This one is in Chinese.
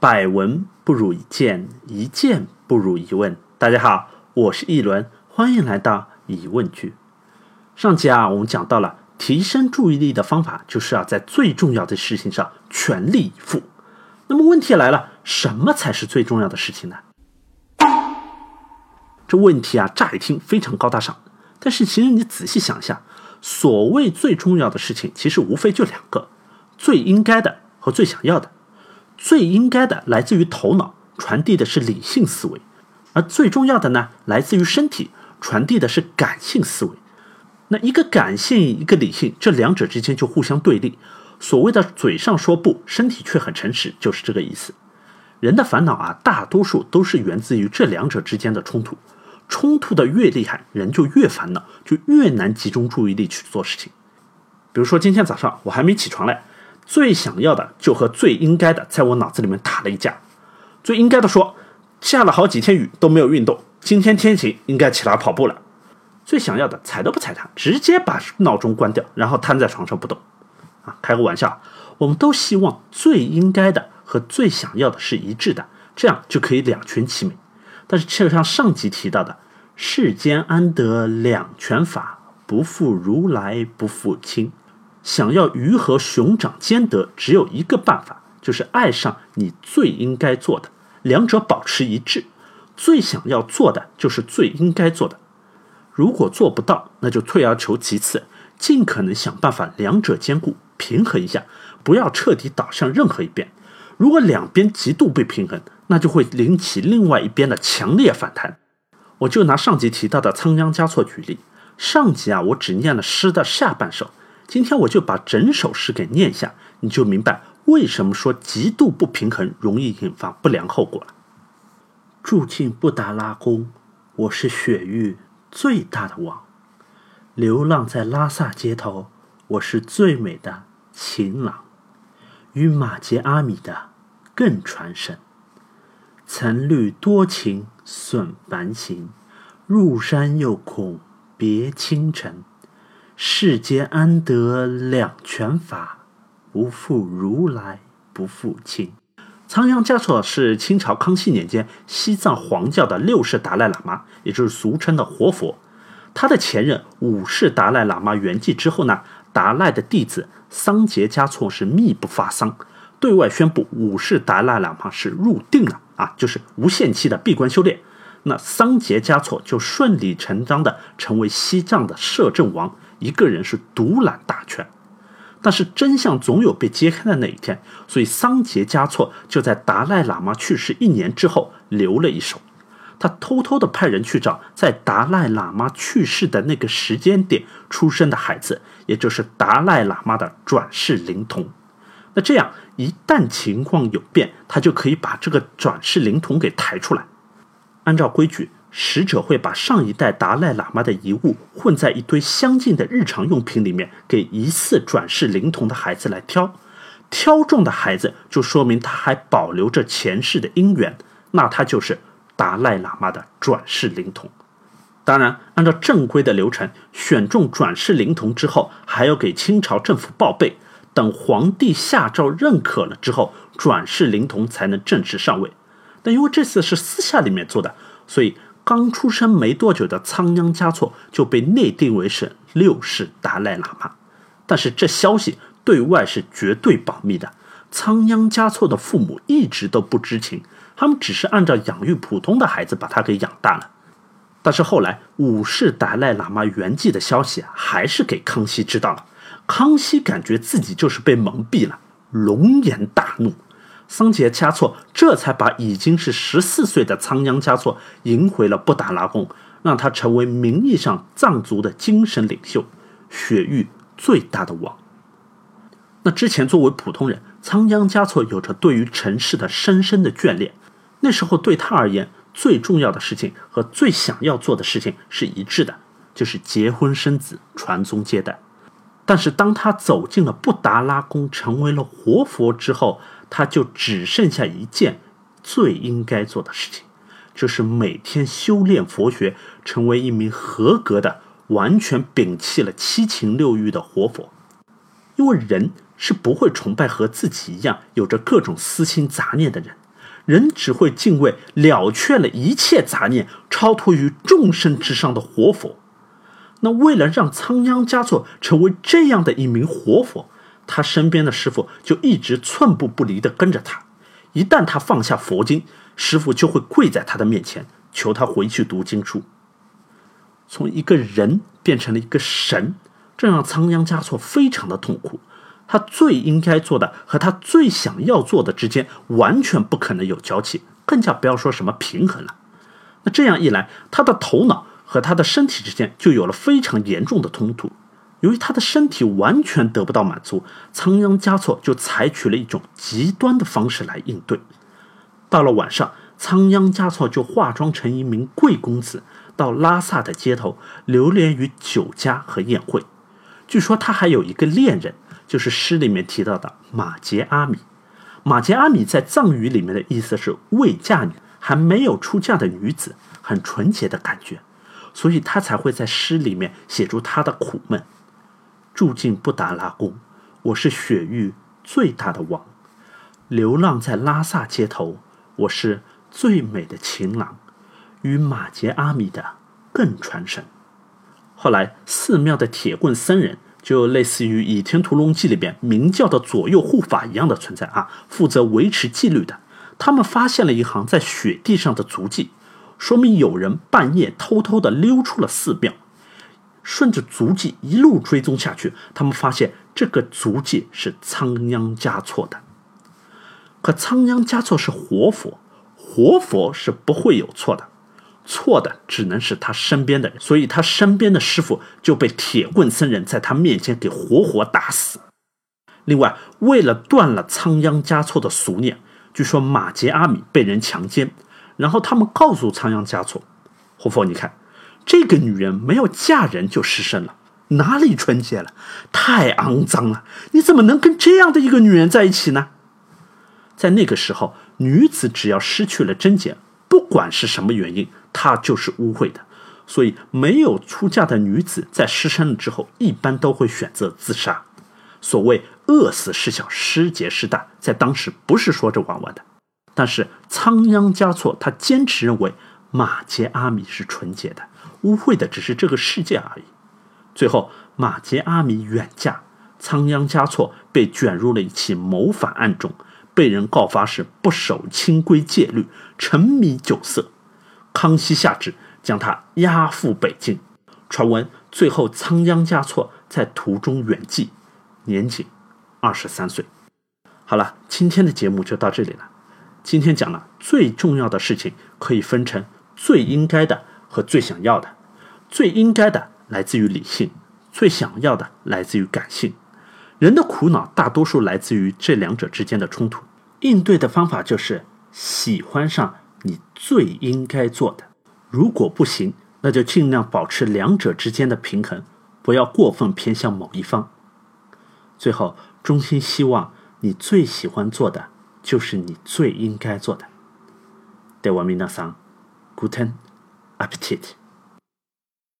百闻不如一见，一见不如一问。大家好，我是一轮，欢迎来到疑问句。上集啊，我们讲到了提升注意力的方法，就是要在最重要的事情上全力以赴。那么问题来了，什么才是最重要的事情呢？这问题啊，乍一听非常高大上，但是其实你仔细想一下，所谓最重要的事情，其实无非就两个：最应该的和最想要的。最应该的来自于头脑，传递的是理性思维；而最重要的呢，来自于身体，传递的是感性思维。那一个感性，一个理性，这两者之间就互相对立。所谓的嘴上说不，身体却很诚实，就是这个意思。人的烦恼啊，大多数都是源自于这两者之间的冲突。冲突的越厉害，人就越烦恼，就越难集中注意力去做事情。比如说今天早上我还没起床嘞。最想要的就和最应该的在我脑子里面打了一架。最应该的说，下了好几天雨都没有运动，今天天晴应该起来跑步了。最想要的踩都不踩它，直接把闹钟关掉，然后瘫在床上不动。啊，开个玩笑，我们都希望最应该的和最想要的是一致的，这样就可以两全其美。但是就像上集提到的，世间安得两全法？不负如来不负卿。想要鱼和熊掌兼得，只有一个办法，就是爱上你最应该做的，两者保持一致。最想要做的就是最应该做的，如果做不到，那就退而求其次，尽可能想办法两者兼顾，平衡一下，不要彻底倒向任何一边。如果两边极度不平衡，那就会引起另外一边的强烈反弹。我就拿上集提到的仓央嘉措举例，上集啊，我只念了诗的下半首。今天我就把整首诗给念一下，你就明白为什么说极度不平衡容易引发不良后果了。住进布达拉宫，我是雪域最大的王；流浪在拉萨街头，我是最美的情郎，与马杰阿米的更传神。曾虑多情损繁行，入山又恐别倾城。世间安得两全法？不负如来不负卿。仓央嘉措是清朝康熙年间西藏黄教的六世达赖喇嘛，也就是俗称的活佛。他的前任五世达赖喇嘛圆寂之后呢，达赖的弟子桑杰嘉措是密不发丧，对外宣布五世达赖喇嘛是入定了啊，就是无限期的闭关修炼。那桑杰嘉措就顺理成章的成为西藏的摄政王。一个人是独揽大权，但是真相总有被揭开的那一天，所以桑杰嘉措就在达赖喇嘛去世一年之后留了一手，他偷偷的派人去找在达赖喇嘛去世的那个时间点出生的孩子，也就是达赖喇嘛的转世灵童。那这样一旦情况有变，他就可以把这个转世灵童给抬出来，按照规矩。使者会把上一代达赖喇嘛的遗物混在一堆相近的日常用品里面，给疑似转世灵童的孩子来挑，挑中的孩子就说明他还保留着前世的因缘，那他就是达赖喇嘛的转世灵童。当然，按照正规的流程，选中转世灵童之后，还要给清朝政府报备，等皇帝下诏认可了之后，转世灵童才能正式上位。但因为这次是私下里面做的，所以。刚出生没多久的仓央嘉措就被内定为是六世达赖喇嘛，但是这消息对外是绝对保密的。仓央嘉措的父母一直都不知情，他们只是按照养育普通的孩子把他给养大了。但是后来五世达赖喇嘛圆寂的消息还是给康熙知道了，康熙感觉自己就是被蒙蔽了，龙颜大怒。桑杰嘉措这才把已经是十四岁的仓央嘉措迎回了布达拉宫，让他成为名义上藏族的精神领袖，雪域最大的王。那之前作为普通人，仓央嘉措有着对于尘世的深深的眷恋。那时候对他而言，最重要的事情和最想要做的事情是一致的，就是结婚生子、传宗接代。但是当他走进了布达拉宫，成为了活佛之后，他就只剩下一件最应该做的事情，就是每天修炼佛学，成为一名合格的、完全摒弃了七情六欲的活佛。因为人是不会崇拜和自己一样有着各种私心杂念的人，人只会敬畏了却了一切杂念、超脱于众生之上的活佛。那为了让仓央嘉措成为这样的一名活佛，他身边的师傅就一直寸步不离地跟着他。一旦他放下佛经，师傅就会跪在他的面前，求他回去读经书。从一个人变成了一个神，这让仓央嘉措非常的痛苦。他最应该做的和他最想要做的之间完全不可能有交集，更加不要说什么平衡了。那这样一来，他的头脑和他的身体之间就有了非常严重的冲突。由于他的身体完全得不到满足，仓央嘉措就采取了一种极端的方式来应对。到了晚上，仓央嘉措就化妆成一名贵公子，到拉萨的街头流连于酒家和宴会。据说他还有一个恋人。就是诗里面提到的马杰阿米，马杰阿米在藏语里面的意思是未嫁女，还没有出嫁的女子，很纯洁的感觉，所以他才会在诗里面写出他的苦闷。住进布达拉宫，我是雪域最大的王，流浪在拉萨街头，我是最美的情郎，与马杰阿米的更传神。后来寺庙的铁棍僧人。就类似于《倚天屠龙记》里边明教的左右护法一样的存在啊，负责维持纪律的。他们发现了一行在雪地上的足迹，说明有人半夜偷偷的溜出了寺庙。顺着足迹一路追踪下去，他们发现这个足迹是仓央嘉措的。可仓央嘉措是活佛，活佛是不会有错的。错的只能是他身边的人，所以他身边的师傅就被铁棍僧人在他面前给活活打死。另外，为了断了仓央嘉措的俗念，据说马杰阿米被人强奸，然后他们告诉仓央嘉措：“活佛，你看，这个女人没有嫁人就失身了，哪里纯洁了？太肮脏了！你怎么能跟这样的一个女人在一起呢？”在那个时候，女子只要失去了贞洁，不管是什么原因。她就是污秽的，所以没有出嫁的女子在失身了之后，一般都会选择自杀。所谓饿死事小，失节事大，在当时不是说着玩玩的。但是仓央嘉措他坚持认为马杰阿米是纯洁的，污秽的只是这个世界而已。最后马杰阿米远嫁，仓央嘉措被卷入了一起谋反案中，被人告发是不守清规戒律，沉迷酒色。康熙下旨将他押赴北京，传闻最后仓央嘉措在途中圆寂，年仅二十三岁。好了，今天的节目就到这里了。今天讲了最重要的事情，可以分成最应该的和最想要的。最应该的来自于理性，最想要的来自于感性。人的苦恼大多数来自于这两者之间的冲突。应对的方法就是喜欢上。你最应该做的，如果不行，那就尽量保持两者之间的平衡，不要过分偏向某一方。最后，衷心希望你最喜欢做的就是你最应该做的。では皆さん、guten Appetit。